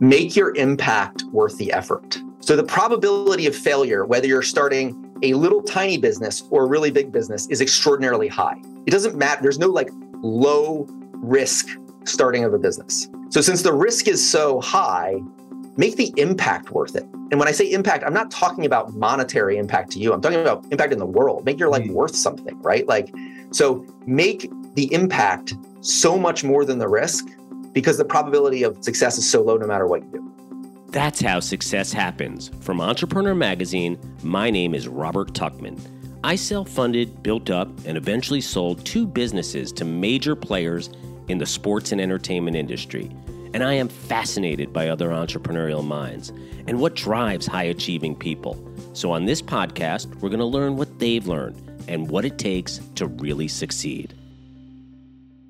make your impact worth the effort. So the probability of failure, whether you're starting a little tiny business or a really big business, is extraordinarily high. It doesn't matter. There's no like low risk starting of a business. So since the risk is so high, make the impact worth it. And when I say impact, I'm not talking about monetary impact to you. I'm talking about impact in the world. Make your life mm-hmm. worth something, right? Like, so make the impact so much more than the risk because the probability of success is so low no matter what you do. That's how success happens. From Entrepreneur Magazine, my name is Robert Tuchman. I self funded, built up, and eventually sold two businesses to major players in the sports and entertainment industry. And I am fascinated by other entrepreneurial minds and what drives high achieving people. So, on this podcast, we're going to learn what they've learned and what it takes to really succeed.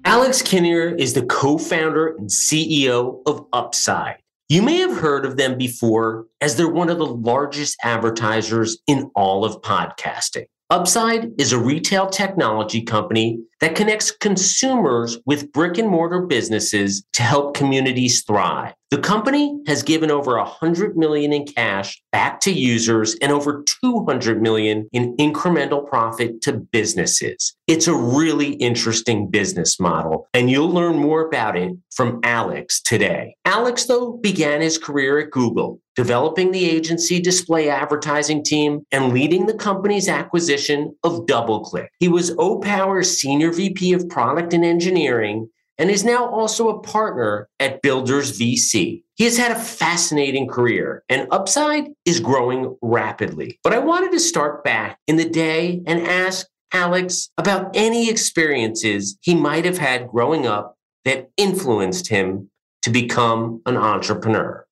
Alex Kinnear is the co founder and CEO of Upside. You may have heard of them before, as they're one of the largest advertisers in all of podcasting. Upside is a retail technology company that connects consumers with brick and mortar businesses to help communities thrive. The company has given over 100 million in cash back to users and over 200 million in incremental profit to businesses. It's a really interesting business model, and you'll learn more about it from Alex today. Alex, though, began his career at Google, developing the agency display advertising team and leading the company's acquisition of DoubleClick. He was OPower's senior VP of product and engineering and is now also a partner at Builders VC. He has had a fascinating career, and Upside is growing rapidly. But I wanted to start back in the day and ask Alex about any experiences he might have had growing up that influenced him to become an entrepreneur.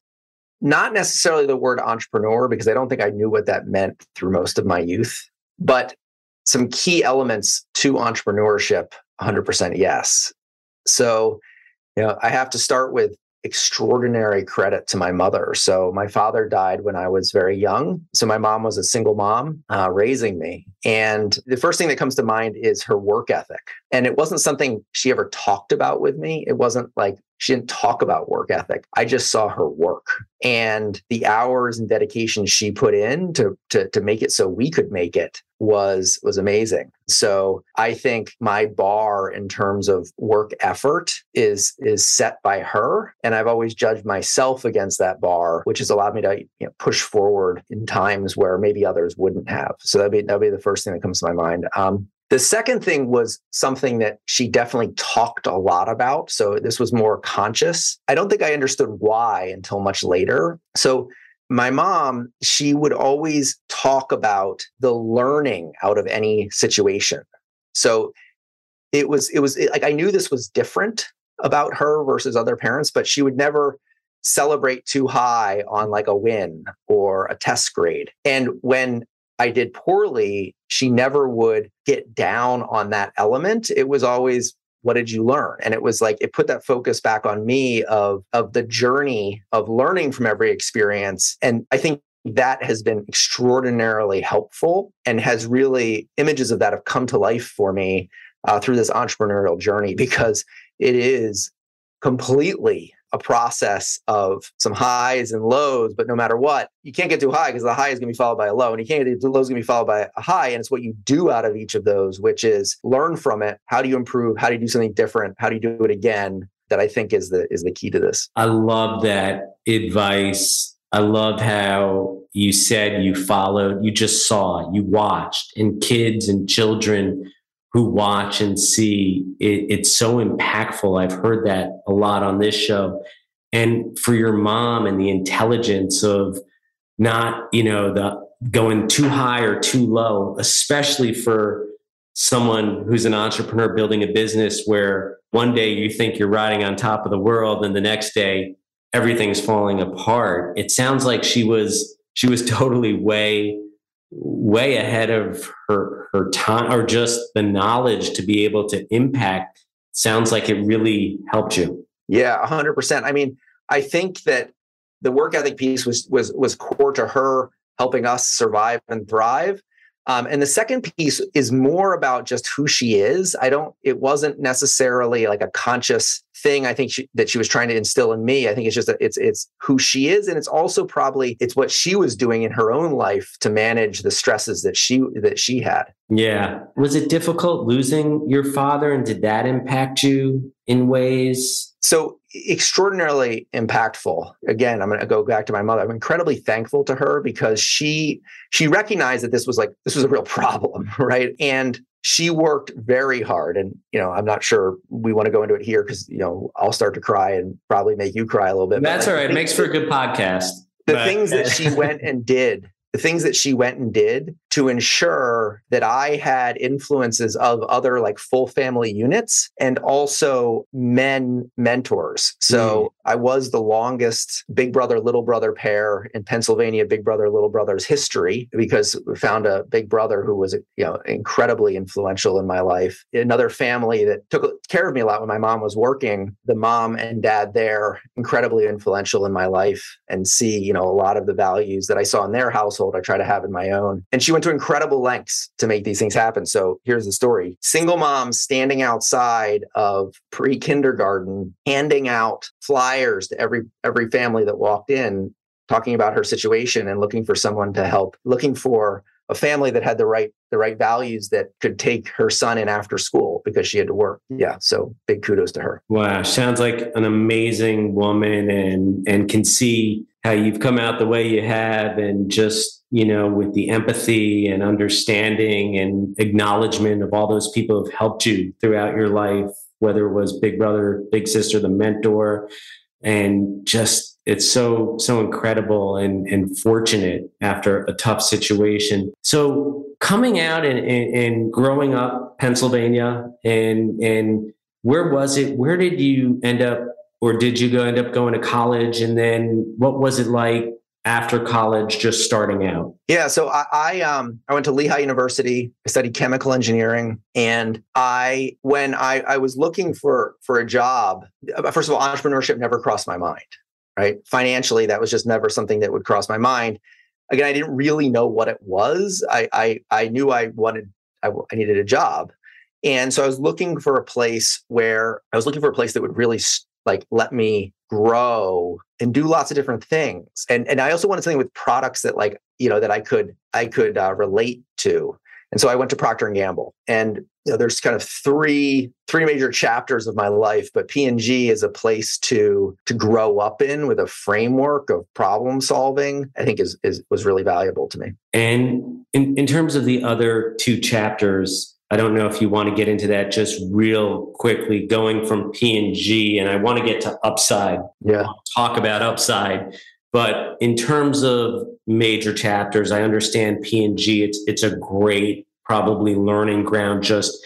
Not necessarily the word entrepreneur, because I don't think I knew what that meant through most of my youth, but some key elements to entrepreneurship 100% yes so, you know, I have to start with extraordinary credit to my mother. So, my father died when I was very young. So, my mom was a single mom uh, raising me. And the first thing that comes to mind is her work ethic. And it wasn't something she ever talked about with me. It wasn't like she didn't talk about work ethic. I just saw her work and the hours and dedication she put in to, to, to make it so we could make it was was amazing. So I think my bar in terms of work effort is is set by her, and I've always judged myself against that bar, which has allowed me to you know, push forward in times where maybe others wouldn't have. So that'd be that'd be the first thing that comes to my mind. Um, the second thing was something that she definitely talked a lot about. So this was more conscious. I don't think I understood why until much later. So my mom, she would always talk about the learning out of any situation. So it was, it was like I knew this was different about her versus other parents, but she would never celebrate too high on like a win or a test grade. And when I did poorly, she never would get down on that element. It was always, what did you learn? And it was like it put that focus back on me of of the journey of learning from every experience. And I think that has been extraordinarily helpful and has really images of that have come to life for me uh, through this entrepreneurial journey because it is completely a process of some highs and lows, but no matter what, you can't get too high because the high is going to be followed by a low, and you can't get the low is going to be followed by a high. And it's what you do out of each of those, which is learn from it. How do you improve? How do you do something different? How do you do it again? That I think is the is the key to this. I love that advice. I love how you said you followed, you just saw, you watched, and kids and children who watch and see. It, it's so impactful. I've heard that a lot on this show. And for your mom and the intelligence of not you know the going too high or too low especially for someone who's an entrepreneur building a business where one day you think you're riding on top of the world and the next day everything's falling apart. It sounds like she was she was totally way way ahead of her her time or just the knowledge to be able to impact sounds like it really helped you. Yeah 100% i mean i think that the work ethic piece was was was core to her helping us survive and thrive. Um, and the second piece is more about just who she is. I don't it wasn't necessarily like a conscious thing I think she, that she was trying to instill in me. I think it's just that it's it's who she is, and it's also probably it's what she was doing in her own life to manage the stresses that she that she had. Yeah, was it difficult losing your father, and did that impact you in ways? So extraordinarily impactful. Again, I'm going to go back to my mother. I'm incredibly thankful to her because she she recognized that this was like this was a real problem, right? And she worked very hard and you know i'm not sure we want to go into it here because you know i'll start to cry and probably make you cry a little bit that's all right it makes for a good podcast the but. things that she went and did the things that she went and did to ensure that I had influences of other like full family units and also men mentors. So mm. I was the longest big brother, little brother pair in Pennsylvania, big brother, little brother's history because we found a big brother who was, you know, incredibly influential in my life. Another family that took care of me a lot when my mom was working, the mom and dad there, incredibly influential in my life and see, you know, a lot of the values that I saw in their household, I try to have in my own. And she went to incredible lengths to make these things happen. So here's the story single mom standing outside of pre kindergarten, handing out flyers to every, every family that walked in, talking about her situation and looking for someone to help, looking for a family that had the right the right values that could take her son in after school because she had to work. Yeah, so big kudos to her. Wow, sounds like an amazing woman and and can see how you've come out the way you have and just you know with the empathy and understanding and acknowledgement of all those people who've helped you throughout your life whether it was big brother big sister the mentor and just it's so so incredible and and fortunate after a tough situation. So coming out and, and, and growing up pennsylvania and and where was it where did you end up or did you go end up going to college? And then what was it like after college just starting out? Yeah so i, I um i went to lehigh university i studied chemical engineering and i when i i was looking for for a job uh, first of all entrepreneurship never crossed my mind right? Financially that was just never something that would cross my mind. Again i didn't really know what it was. I i, I knew i wanted I, I needed a job. And so i was looking for a place where i was looking for a place that would really like let me grow and do lots of different things. And and i also wanted something with products that like you know that i could i could uh, relate to. And so i went to procter and gamble. And you know there's kind of three three major chapters of my life but p&g is a place to to grow up in with a framework of problem solving i think is, is was really valuable to me and in, in terms of the other two chapters I don't know if you want to get into that just real quickly, going from P and I want to get to upside. Yeah, talk about upside. But in terms of major chapters, I understand P and G. It's it's a great probably learning ground. Just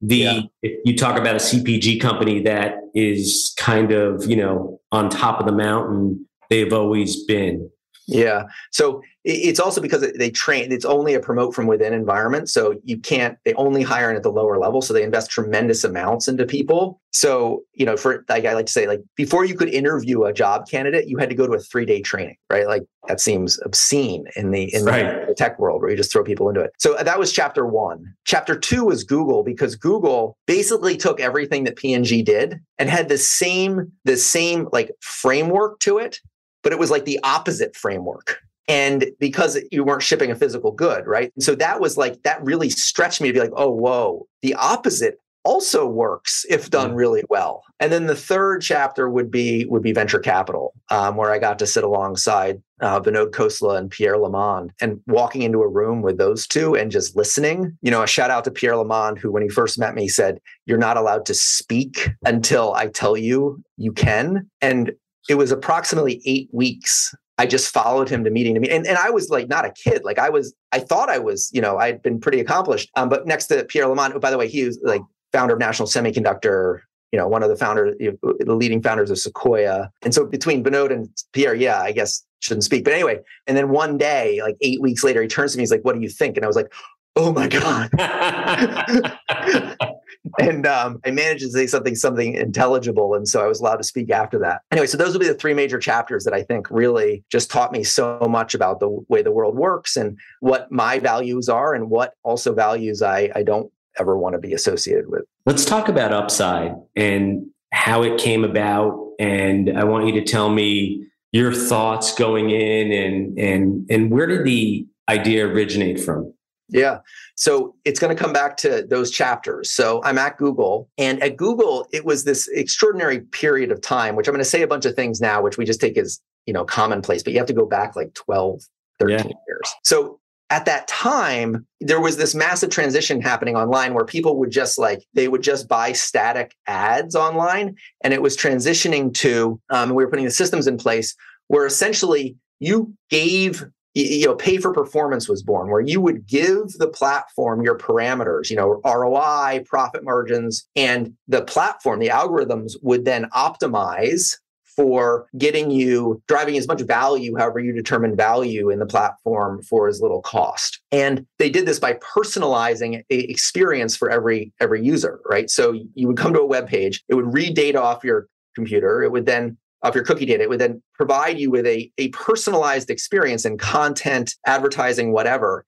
the yeah. if you talk about a CPG company that is kind of you know on top of the mountain, they've always been. Yeah. So it's also because they train, it's only a promote from within environment. So you can't, they only hire in at the lower level. So they invest tremendous amounts into people. So, you know, for like I like to say, like before you could interview a job candidate, you had to go to a three day training, right? Like that seems obscene in the in right. the tech world where you just throw people into it. So uh, that was chapter one. Chapter two was Google because Google basically took everything that P&G did and had the same, the same like framework to it but it was like the opposite framework. And because you weren't shipping a physical good, right? And so that was like, that really stretched me to be like, oh, whoa, the opposite also works if done really well. And then the third chapter would be would be venture capital, um, where I got to sit alongside uh, Vinod Khosla and Pierre Lamond, and walking into a room with those two and just listening. You know, a shout out to Pierre Lamond, who when he first met me said, "You're not allowed to speak until I tell you you can." And it was approximately eight weeks I just followed him to meeting to meet. And, and I was like not a kid. Like I was, I thought I was, you know, I'd been pretty accomplished. Um, but next to Pierre Lamond, who, by the way, he was like founder of National Semiconductor, you know, one of the founders, the leading founders of Sequoia. And so between Vinod and Pierre, yeah, I guess shouldn't speak. But anyway, and then one day, like eight weeks later, he turns to me, he's like, what do you think? And I was like, oh my God. and um, I managed to say something something intelligible, and so I was allowed to speak after that. Anyway, so those will be the three major chapters that I think really just taught me so much about the way the world works and what my values are, and what also values I I don't ever want to be associated with. Let's talk about upside and how it came about. And I want you to tell me your thoughts going in and and and where did the idea originate from? Yeah. So it's going to come back to those chapters. So I'm at Google, and at Google, it was this extraordinary period of time, which I'm going to say a bunch of things now, which we just take as you know commonplace, but you have to go back like 12, 13 yeah. years. So at that time, there was this massive transition happening online where people would just like, they would just buy static ads online. And it was transitioning to, um, we were putting the systems in place where essentially you gave you know pay for performance was born where you would give the platform your parameters you know roi profit margins and the platform the algorithms would then optimize for getting you driving as much value, however you determine value in the platform for as little cost. And they did this by personalizing a experience for every every user, right? So you would come to a web page, it would read data off your computer, it would then off your cookie data, it would then provide you with a, a personalized experience and content, advertising, whatever,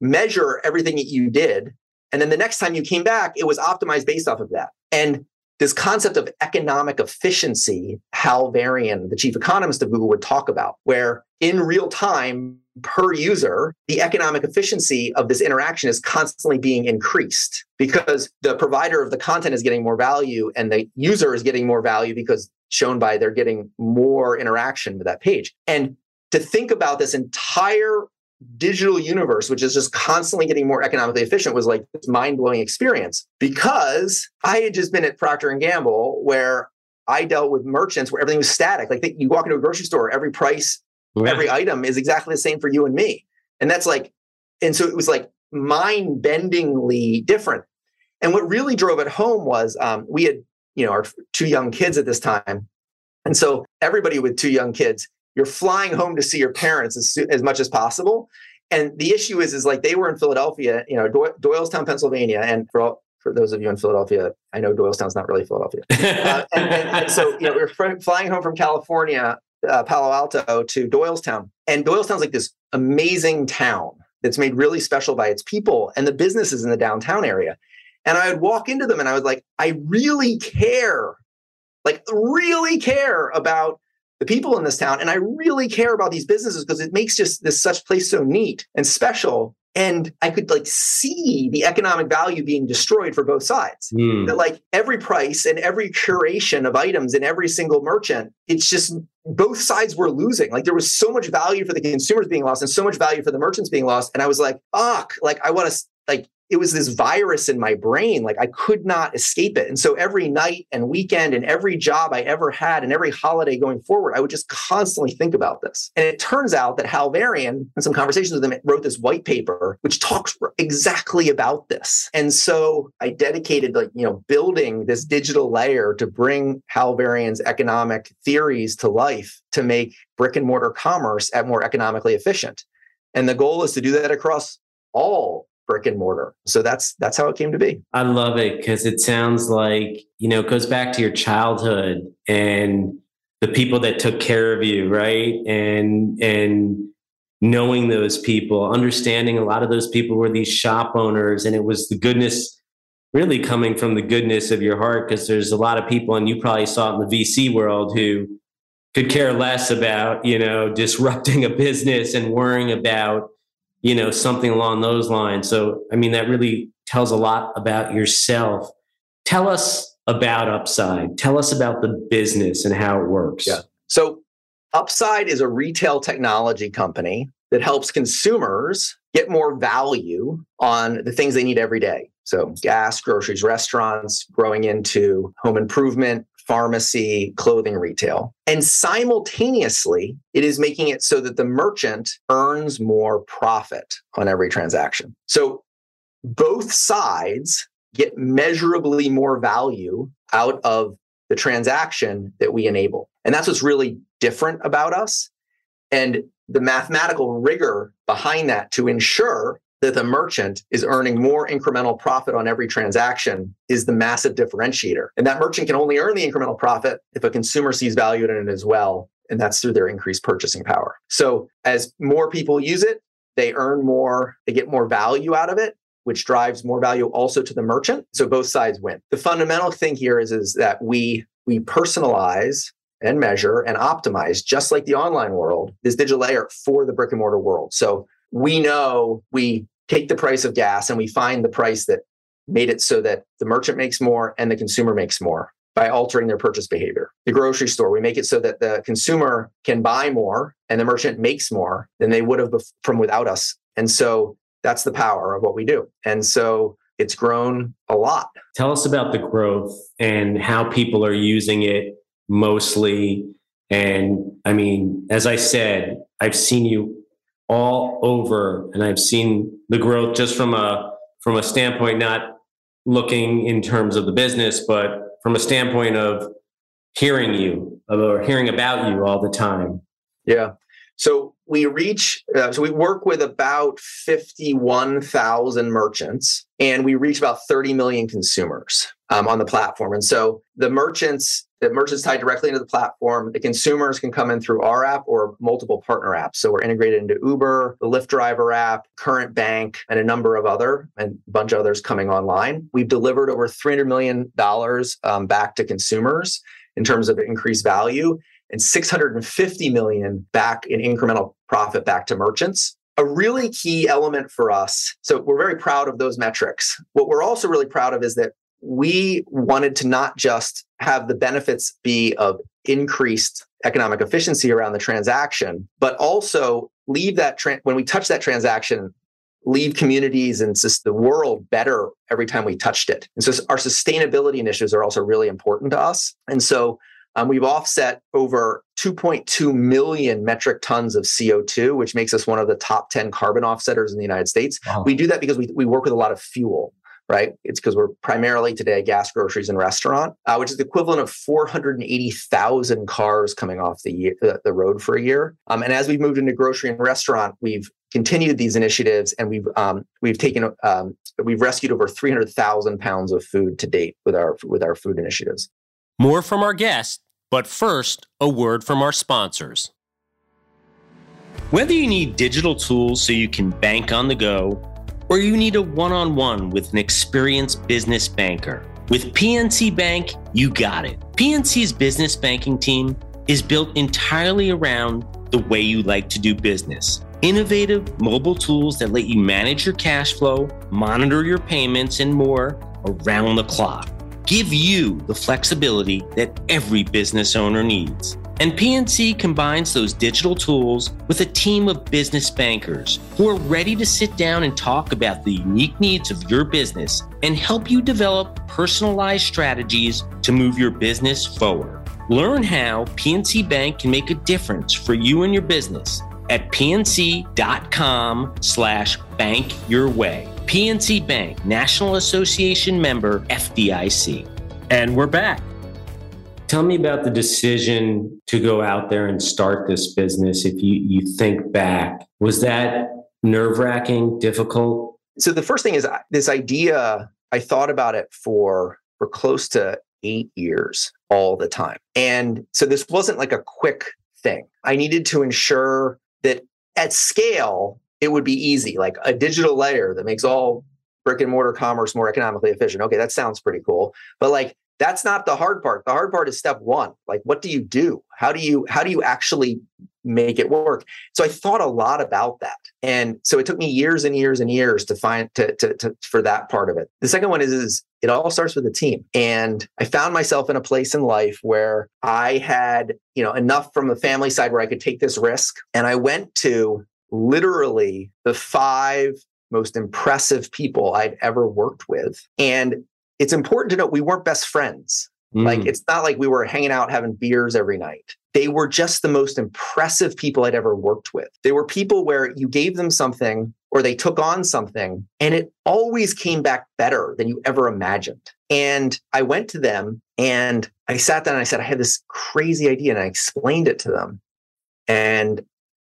measure everything that you did. And then the next time you came back, it was optimized based off of that. And this concept of economic efficiency, Hal Varian, the chief economist of Google, would talk about, where in real time, per user, the economic efficiency of this interaction is constantly being increased because the provider of the content is getting more value and the user is getting more value because shown by they're getting more interaction with that page. And to think about this entire digital universe, which is just constantly getting more economically efficient, was like this mind-blowing experience because I had just been at Procter and Gamble where I dealt with merchants where everything was static. Like you walk into a grocery store, every price, every item is exactly the same for you and me. And that's like, and so it was like mind-bendingly different. And what really drove it home was um, we had, you know, our two young kids at this time. And so everybody with two young kids, you're flying home to see your parents as, as much as possible. And the issue is, is like they were in Philadelphia, you know, Doylestown, Pennsylvania, and for all, for those of you in Philadelphia, I know Doylestown's not really Philadelphia. Uh, and, and, and, so, you know, we are flying home from California, uh, Palo Alto to Doylestown, and Doylestown's like this amazing town that's made really special by its people and the businesses in the downtown area. And I would walk into them, and I was like, I really care, like really care about the people in this town. And I really care about these businesses because it makes just this such place so neat and special. And I could like see the economic value being destroyed for both sides. Mm. That like every price and every curation of items in every single merchant, it's just both sides were losing. Like there was so much value for the consumers being lost and so much value for the merchants being lost. And I was like, fuck, like I want to like it was this virus in my brain. Like I could not escape it. And so every night and weekend and every job I ever had and every holiday going forward, I would just constantly think about this. And it turns out that Hal Varian, in some conversations with him, wrote this white paper which talks exactly about this. And so I dedicated like, you know, building this digital layer to bring Hal Varian's economic theories to life to make brick and mortar commerce at more economically efficient. And the goal is to do that across all brick and mortar. So that's that's how it came to be. I love it because it sounds like, you know, it goes back to your childhood and the people that took care of you, right? And and knowing those people, understanding a lot of those people were these shop owners and it was the goodness really coming from the goodness of your heart because there's a lot of people and you probably saw it in the VC world who could care less about, you know, disrupting a business and worrying about you know, something along those lines. So, I mean, that really tells a lot about yourself. Tell us about Upside. Tell us about the business and how it works. Yeah. So, Upside is a retail technology company that helps consumers get more value on the things they need every day. So, gas, groceries, restaurants, growing into home improvement, pharmacy, clothing retail. And simultaneously, it is making it so that the merchant earns more profit on every transaction. So both sides get measurably more value out of the transaction that we enable. And that's what's really different about us. And the mathematical rigor behind that to ensure that the merchant is earning more incremental profit on every transaction is the massive differentiator. And that merchant can only earn the incremental profit if a consumer sees value in it as well. And that's through their increased purchasing power. So as more people use it, they earn more, they get more value out of it, which drives more value also to the merchant. So both sides win. The fundamental thing here is, is that we we personalize and measure and optimize, just like the online world, this digital layer for the brick and mortar world. So we know we take the price of gas and we find the price that made it so that the merchant makes more and the consumer makes more by altering their purchase behavior. The grocery store, we make it so that the consumer can buy more and the merchant makes more than they would have from without us. And so that's the power of what we do. And so it's grown a lot. Tell us about the growth and how people are using it mostly. And I mean, as I said, I've seen you all over and I've seen the growth just from a from a standpoint not looking in terms of the business, but from a standpoint of hearing you or hearing about you all the time. Yeah. So we reach, uh, so we work with about 51,000 merchants and we reach about 30 million consumers um, on the platform. And so the merchants, the merchants tied directly into the platform, the consumers can come in through our app or multiple partner apps. So we're integrated into Uber, the Lyft driver app, Current Bank, and a number of other, and a bunch of others coming online. We've delivered over $300 million um, back to consumers in terms of increased value and 650 million back in incremental profit back to merchants. A really key element for us. So we're very proud of those metrics. What we're also really proud of is that we wanted to not just have the benefits be of increased economic efficiency around the transaction, but also leave that tra- when we touch that transaction, leave communities and just the world better every time we touched it. And so our sustainability initiatives are also really important to us. And so um, we've offset over 2.2 million metric tons of CO2, which makes us one of the top 10 carbon offsetters in the United States. Wow. We do that because we, we work with a lot of fuel, right? It's because we're primarily today gas, groceries, and restaurant, uh, which is the equivalent of 480,000 cars coming off the, year, the, road for a year. Um, and as we've moved into grocery and restaurant, we've continued these initiatives and we've um, we've taken um, we've rescued over 300,000 pounds of food to date with our with our food initiatives. More from our guest, but first, a word from our sponsors. Whether you need digital tools so you can bank on the go, or you need a one on one with an experienced business banker, with PNC Bank, you got it. PNC's business banking team is built entirely around the way you like to do business. Innovative mobile tools that let you manage your cash flow, monitor your payments, and more around the clock give you the flexibility that every business owner needs. And PNC combines those digital tools with a team of business bankers who are ready to sit down and talk about the unique needs of your business and help you develop personalized strategies to move your business forward. Learn how PNC Bank can make a difference for you and your business at pnc.com slash bank your way. PNC Bank, National Association member, FDIC. And we're back. Tell me about the decision to go out there and start this business. If you, you think back, was that nerve wracking, difficult? So the first thing is this idea, I thought about it for, for close to eight years all the time. And so this wasn't like a quick thing. I needed to ensure that at scale, it would be easy, like a digital layer that makes all brick and mortar commerce more economically efficient. Okay, that sounds pretty cool. But like that's not the hard part. The hard part is step 1. Like what do you do? How do you how do you actually make it work? So I thought a lot about that. And so it took me years and years and years to find to to, to for that part of it. The second one is is it all starts with a team. And I found myself in a place in life where I had, you know, enough from the family side where I could take this risk. And I went to literally the five most impressive people I'd ever worked with. And it's important to note we weren't best friends. Mm. Like it's not like we were hanging out having beers every night. They were just the most impressive people I'd ever worked with. They were people where you gave them something or they took on something and it always came back better than you ever imagined. And I went to them and I sat down and I said, I had this crazy idea and I explained it to them. And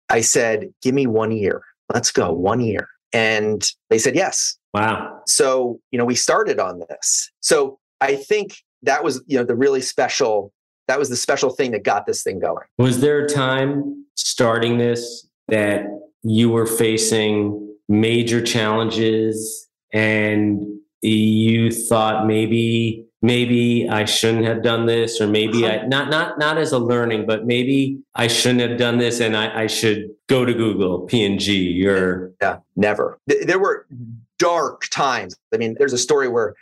I said, give me one year. Let's go, one year. And they said, yes. Wow. So, you know, we started on this. So I think that was, you know, the really special, that was the special thing that got this thing going. Was there a time starting this that you were facing major challenges and you thought maybe maybe I shouldn't have done this, or maybe uh-huh. I not not not as a learning, but maybe I shouldn't have done this, and I, I should go to Google P&G or yeah, never. There were dark times. I mean, there's a story where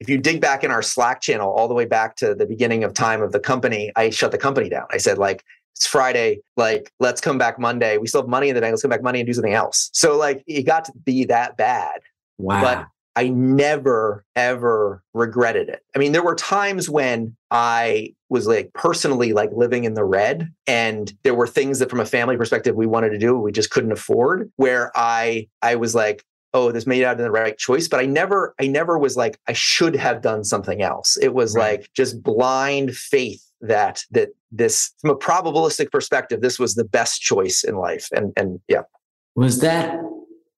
if you dig back in our Slack channel all the way back to the beginning of time of the company, I shut the company down. I said like it's Friday, like let's come back Monday. We still have money in the bank. Let's come back Monday and do something else. So like it got to be that bad. Wow. But I never, ever regretted it. I mean, there were times when I was like personally like living in the red, and there were things that from a family perspective we wanted to do, we just couldn't afford, where I I was like, oh, this made out of the right choice. But I never, I never was like, I should have done something else. It was right. like just blind faith that that this from a probabilistic perspective, this was the best choice in life. And and yeah. Was that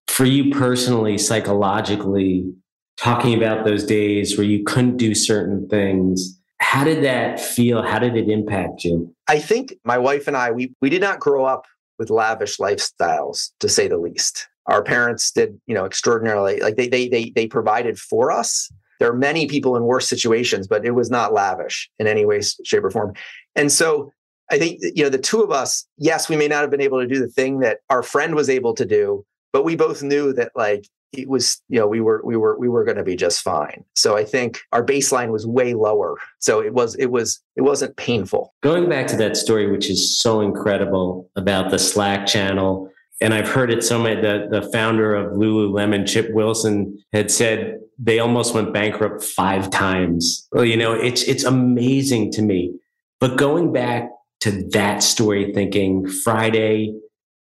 for you personally, psychologically, talking about those days where you couldn't do certain things, how did that feel? How did it impact you? I think my wife and I, we, we did not grow up with lavish lifestyles, to say the least. Our parents did, you know, extraordinarily, like they, they, they, they provided for us. There are many people in worse situations, but it was not lavish in any way, shape, or form. And so I think, you know, the two of us, yes, we may not have been able to do the thing that our friend was able to do, but we both knew that like it was you know we were we were we were going to be just fine so i think our baseline was way lower so it was it was it wasn't painful going back to that story which is so incredible about the slack channel and i've heard it so many the, the founder of lululemon chip wilson had said they almost went bankrupt five times well you know it's it's amazing to me but going back to that story thinking friday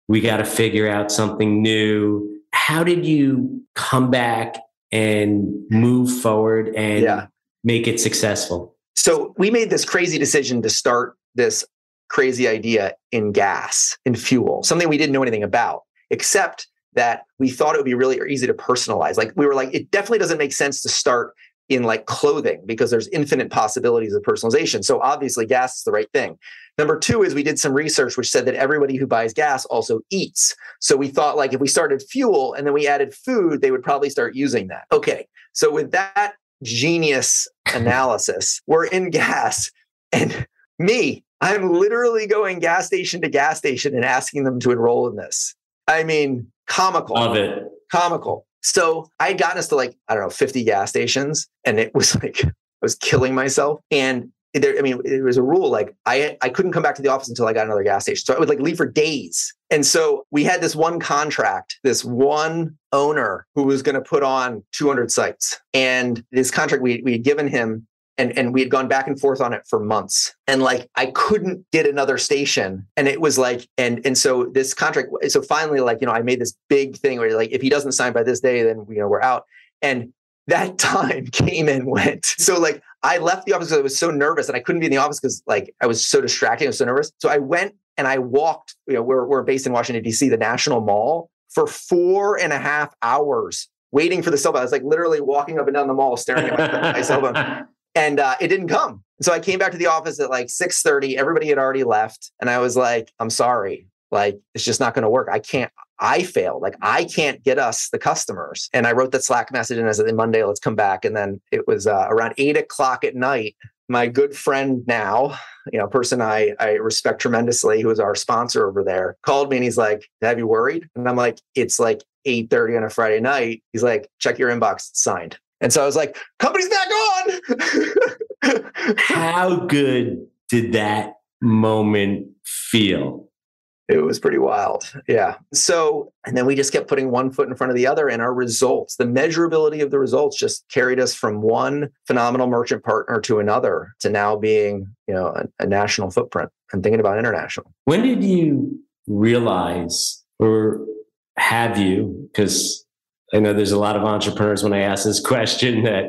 we got to figure out something new. How did you come back and move forward and yeah. make it successful? So we made this crazy decision to start this crazy idea in gas, in fuel, something we didn't know anything about, except that we thought it would be really easy to personalize. Like we were like, it definitely doesn't make sense to start in like clothing because there's infinite possibilities of personalization. So obviously gas is the right thing. Number two is we did some research which said that everybody who buys gas also eats. So we thought like if we started fuel and then we added food, they would probably start using that. Okay. So with that genius analysis, we're in gas and me, I'm literally going gas station to gas station and asking them to enroll in this. I mean, comical. Love it. Comical. So I had gotten us to like, I don't know, 50 gas stations and it was like, I was killing myself. And there, I mean, it was a rule like I I couldn't come back to the office until I got another gas station. So I would like leave for days. And so we had this one contract, this one owner who was going to put on 200 sites. And this contract we we had given him and and we had gone back and forth on it for months. And like i couldn't get another station. And it was like and and so this contract so finally like you know i made this big thing where like if he doesn't sign by this day then you know we're out. And that time came and went. So like i left the office because i was so nervous and i couldn't be in the office because like i was so distracted i was so nervous. So i went and i walked you know we're, we're based in washington d.c the national mall for four and a half hours waiting for the cell phone. I was like literally walking up and down the mall staring at my, my cell phone and uh, it didn't come. So I came back to the office at like 6:30. Everybody had already left, and I was like, "I'm sorry, like it's just not going to work. I can't. I failed. Like I can't get us the customers." And I wrote that Slack message and I said, "Monday, let's come back." And then it was uh, around eight o'clock at night. My good friend now, you know, person I I respect tremendously, who is our sponsor over there, called me and he's like, "Have you worried?" And I'm like, "It's like 8:30 on a Friday night." He's like, "Check your inbox, it's signed." And so I was like, company's back. How good did that moment feel? It was pretty wild. Yeah. So, and then we just kept putting one foot in front of the other, and our results, the measurability of the results just carried us from one phenomenal merchant partner to another to now being, you know, a, a national footprint and thinking about international. When did you realize, or have you, because I know there's a lot of entrepreneurs when I ask this question that,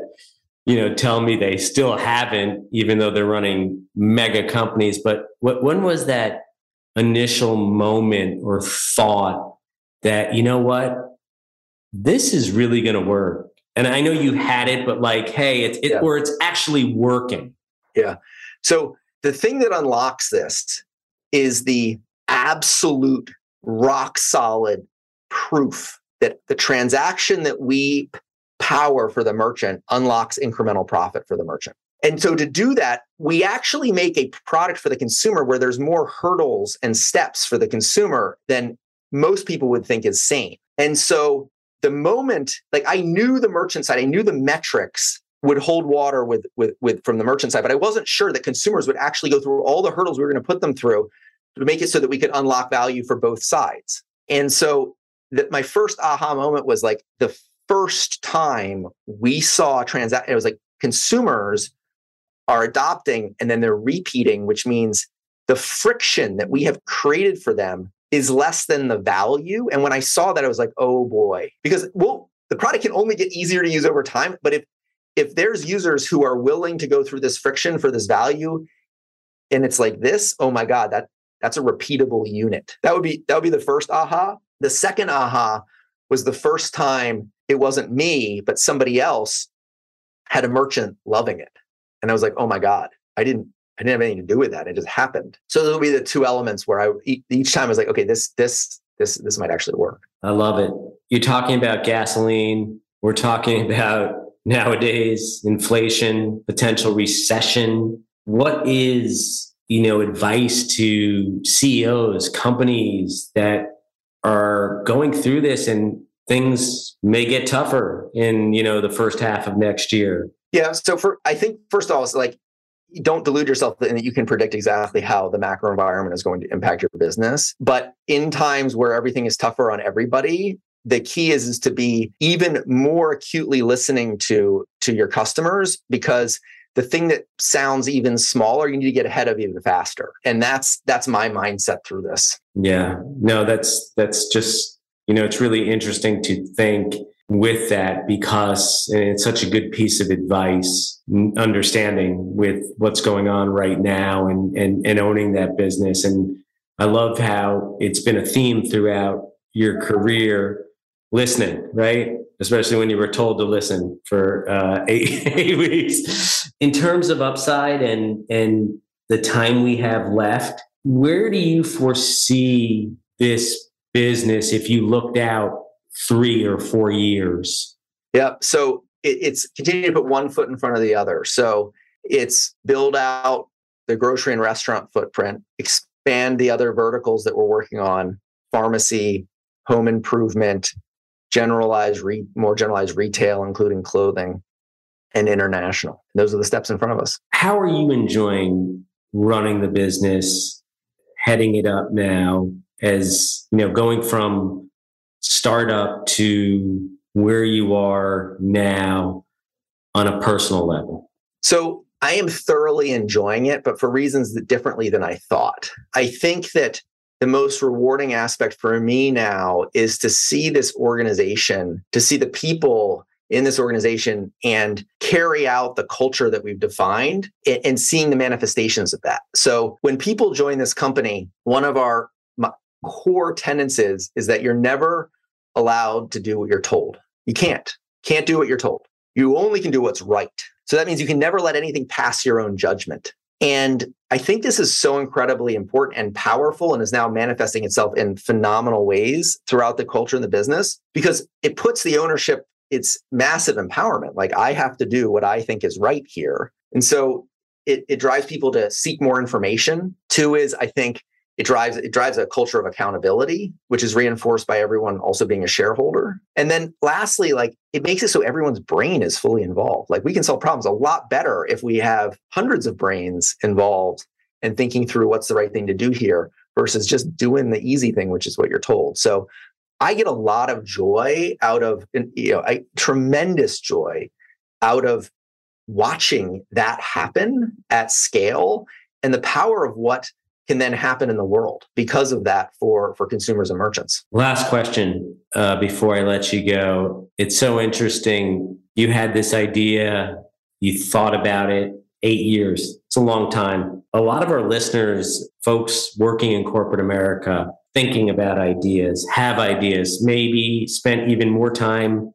you know, tell me they still haven't, even though they're running mega companies. But what, when was that initial moment or thought that, you know what, this is really going to work? And I know you had it, but like, hey, it's it, yeah. or it's actually working. Yeah. So the thing that unlocks this is the absolute rock solid proof that the transaction that we power for the merchant unlocks incremental profit for the merchant. And so to do that, we actually make a product for the consumer where there's more hurdles and steps for the consumer than most people would think is sane. And so the moment, like I knew the merchant side, I knew the metrics would hold water with with with from the merchant side, but I wasn't sure that consumers would actually go through all the hurdles we were going to put them through to make it so that we could unlock value for both sides. And so that my first aha moment was like the first time we saw transaction, it was like consumers are adopting and then they're repeating, which means the friction that we have created for them is less than the value. And when I saw that, I was like, oh boy, because well, the product can only get easier to use over time. But if if there's users who are willing to go through this friction for this value, and it's like this, oh my God, that that's a repeatable unit. That would be that would be the first aha. The second aha was the first time it wasn't me, but somebody else had a merchant loving it. And I was like, oh my God, I didn't I didn't have anything to do with that. It just happened. So those will be the two elements where I each time I was like, okay, this this this this might actually work. I love it. You're talking about gasoline. We're talking about nowadays inflation, potential recession. What is you know advice to CEOs, companies that are going through this and things may get tougher in you know the first half of next year. Yeah so for i think first of all it's like don't delude yourself in that you can predict exactly how the macro environment is going to impact your business. But in times where everything is tougher on everybody the key is, is to be even more acutely listening to to your customers because the thing that sounds even smaller you need to get ahead of even faster. And that's that's my mindset through this. Yeah. No that's that's just you know it's really interesting to think with that because it's such a good piece of advice understanding with what's going on right now and and, and owning that business and i love how it's been a theme throughout your career listening right especially when you were told to listen for uh, eight, eight weeks. In terms of upside and and the time we have left, where do you foresee this business if you looked out three or four years? Yeah, so it, it's continue to put one foot in front of the other. So it's build out the grocery and restaurant footprint, expand the other verticals that we're working on, pharmacy, home improvement, generalized, re- more generalized retail, including clothing and international. Those are the steps in front of us. How are you enjoying running the business, heading it up now as, you know, going from startup to where you are now on a personal level? So I am thoroughly enjoying it, but for reasons that differently than I thought. I think that the most rewarding aspect for me now is to see this organization, to see the people in this organization and carry out the culture that we've defined and, seeing the manifestations of that. So when people join this company, one of our core tenets is, is that you're never allowed to do what you're told. You can't. Can't do what you're told. You only can do what's right. So that means you can never let anything pass your own judgment. And I think this is so incredibly important and powerful and is now manifesting itself in phenomenal ways throughout the culture and the business because it puts the ownership, it's massive empowerment. Like I have to do what I think is right here. And so it, it drives people to seek more information. Two is, I think, it drives it drives a culture of accountability which is reinforced by everyone also being a shareholder. And then lastly like it makes it so everyone's brain is fully involved. Like we can solve problems a lot better if we have hundreds of brains involved and thinking through what's the right thing to do here versus just doing the easy thing which is what you're told. So i get a lot of joy out of you know I, tremendous joy out of watching that happen at scale and the power of what can then happen in the world because of that for for consumers and merchants. Last question uh, before I let you go. It's so interesting. You had this idea, you thought about it. Eight years. It's a long time. A lot of our listeners, folks working in corporate America, thinking about ideas, have ideas, maybe spent even more time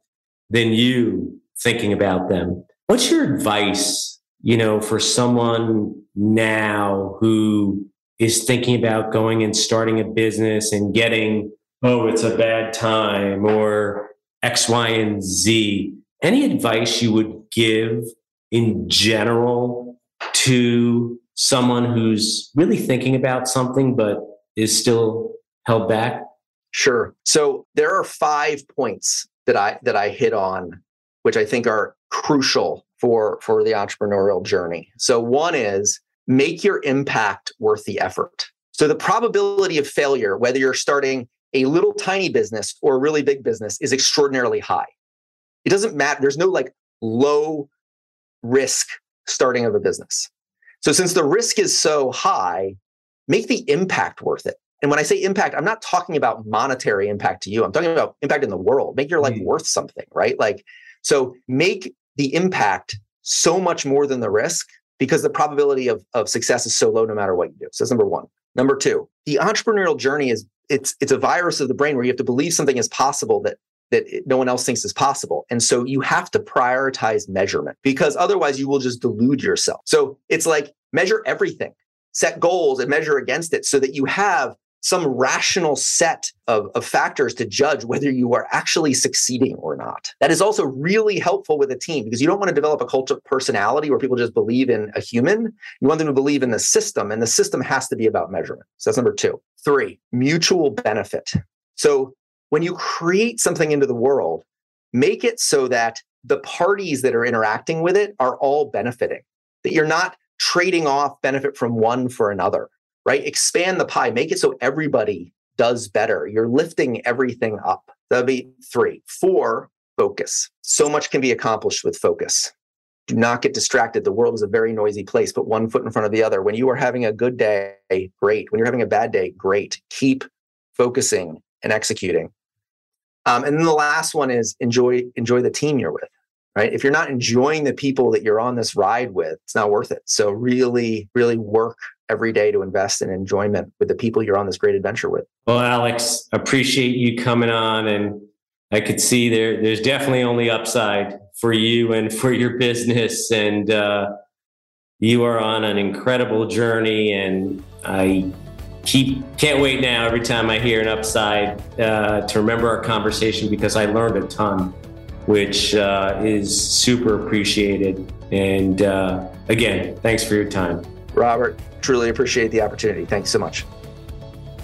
than you thinking about them. What's your advice, you know, for someone now who is thinking about going and starting a business and getting, oh, it's a bad time or X, Y, and Z. Any advice you would give in general to someone who's really thinking about something but is still held back? Sure. So there are five points that I that I hit on, which I think are crucial for for the entrepreneurial journey. So one is make your impact worth the effort. So the probability of failure, whether you're starting a little tiny business or a really big business, is extraordinarily high. It doesn't matter. There's no like low risk starting of a business. So since the risk is so high, make the impact worth it. And when I say impact, I'm not talking about monetary impact to you. I'm talking about impact in the world. Make your life mm. worth something, right? Like, so make the impact so much more than the risk because the probability of, of success is so low no matter what you do. So that's number one. Number two, the entrepreneurial journey is it's it's a virus of the brain where you have to believe something is possible that that no one else thinks is possible. And so you have to prioritize measurement because otherwise you will just delude yourself. So it's like measure everything, set goals and measure against it so that you have some rational set of, of factors to judge whether you are actually succeeding or not. That is also really helpful with a team because you don't want to develop a cult of personality where people just believe in a human. You want them to believe in the system, and the system has to be about measurement. So that's number two. Three, mutual benefit. So when you create something into the world, make it so that the parties that are interacting with it are all benefiting, that you're not trading off benefit from one for another right? Expand the pie, make it so everybody does better. You're lifting everything up. That'd be three. Four, focus. So much can be accomplished with focus. Do not get distracted. The world is a very noisy place. but one foot in front of the other. When you are having a good day, great. When you're having a bad day, great. Keep focusing and executing. Um, and then the last one is enjoy enjoy the team you're with right? If you're not enjoying the people that you're on this ride with, it's not worth it. So really, really work every day to invest in enjoyment with the people you're on this great adventure with. Well, Alex, appreciate you coming on and I could see there there's definitely only upside for you and for your business and uh, you are on an incredible journey and I keep can't wait now every time I hear an upside uh, to remember our conversation because I learned a ton which uh, is super appreciated and uh, again thanks for your time Robert truly appreciate the opportunity. Thanks so much.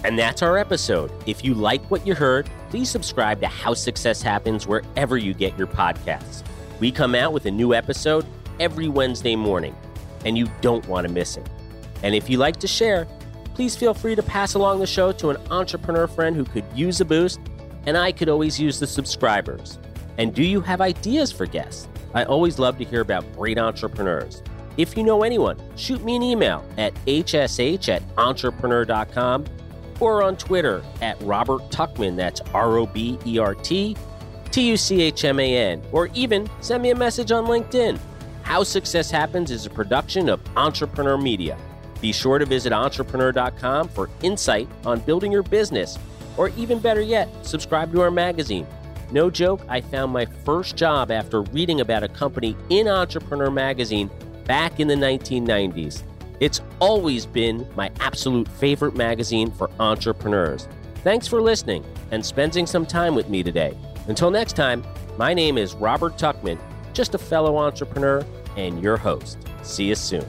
And that's our episode. If you like what you heard, please subscribe to How Success Happens wherever you get your podcasts. We come out with a new episode every Wednesday morning, and you don't want to miss it. And if you like to share, please feel free to pass along the show to an entrepreneur friend who could use a boost, and I could always use the subscribers. And do you have ideas for guests? I always love to hear about great entrepreneurs. If you know anyone, shoot me an email at hsh at entrepreneur.com or on Twitter at Robert Tuchman, that's R O B E R T T U C H M A N, or even send me a message on LinkedIn. How Success Happens is a production of Entrepreneur Media. Be sure to visit entrepreneur.com for insight on building your business, or even better yet, subscribe to our magazine. No joke, I found my first job after reading about a company in Entrepreneur Magazine back in the 1990s. It's always been my absolute favorite magazine for entrepreneurs. Thanks for listening and spending some time with me today. Until next time, my name is Robert Tuchman, just a fellow entrepreneur and your host. See you soon.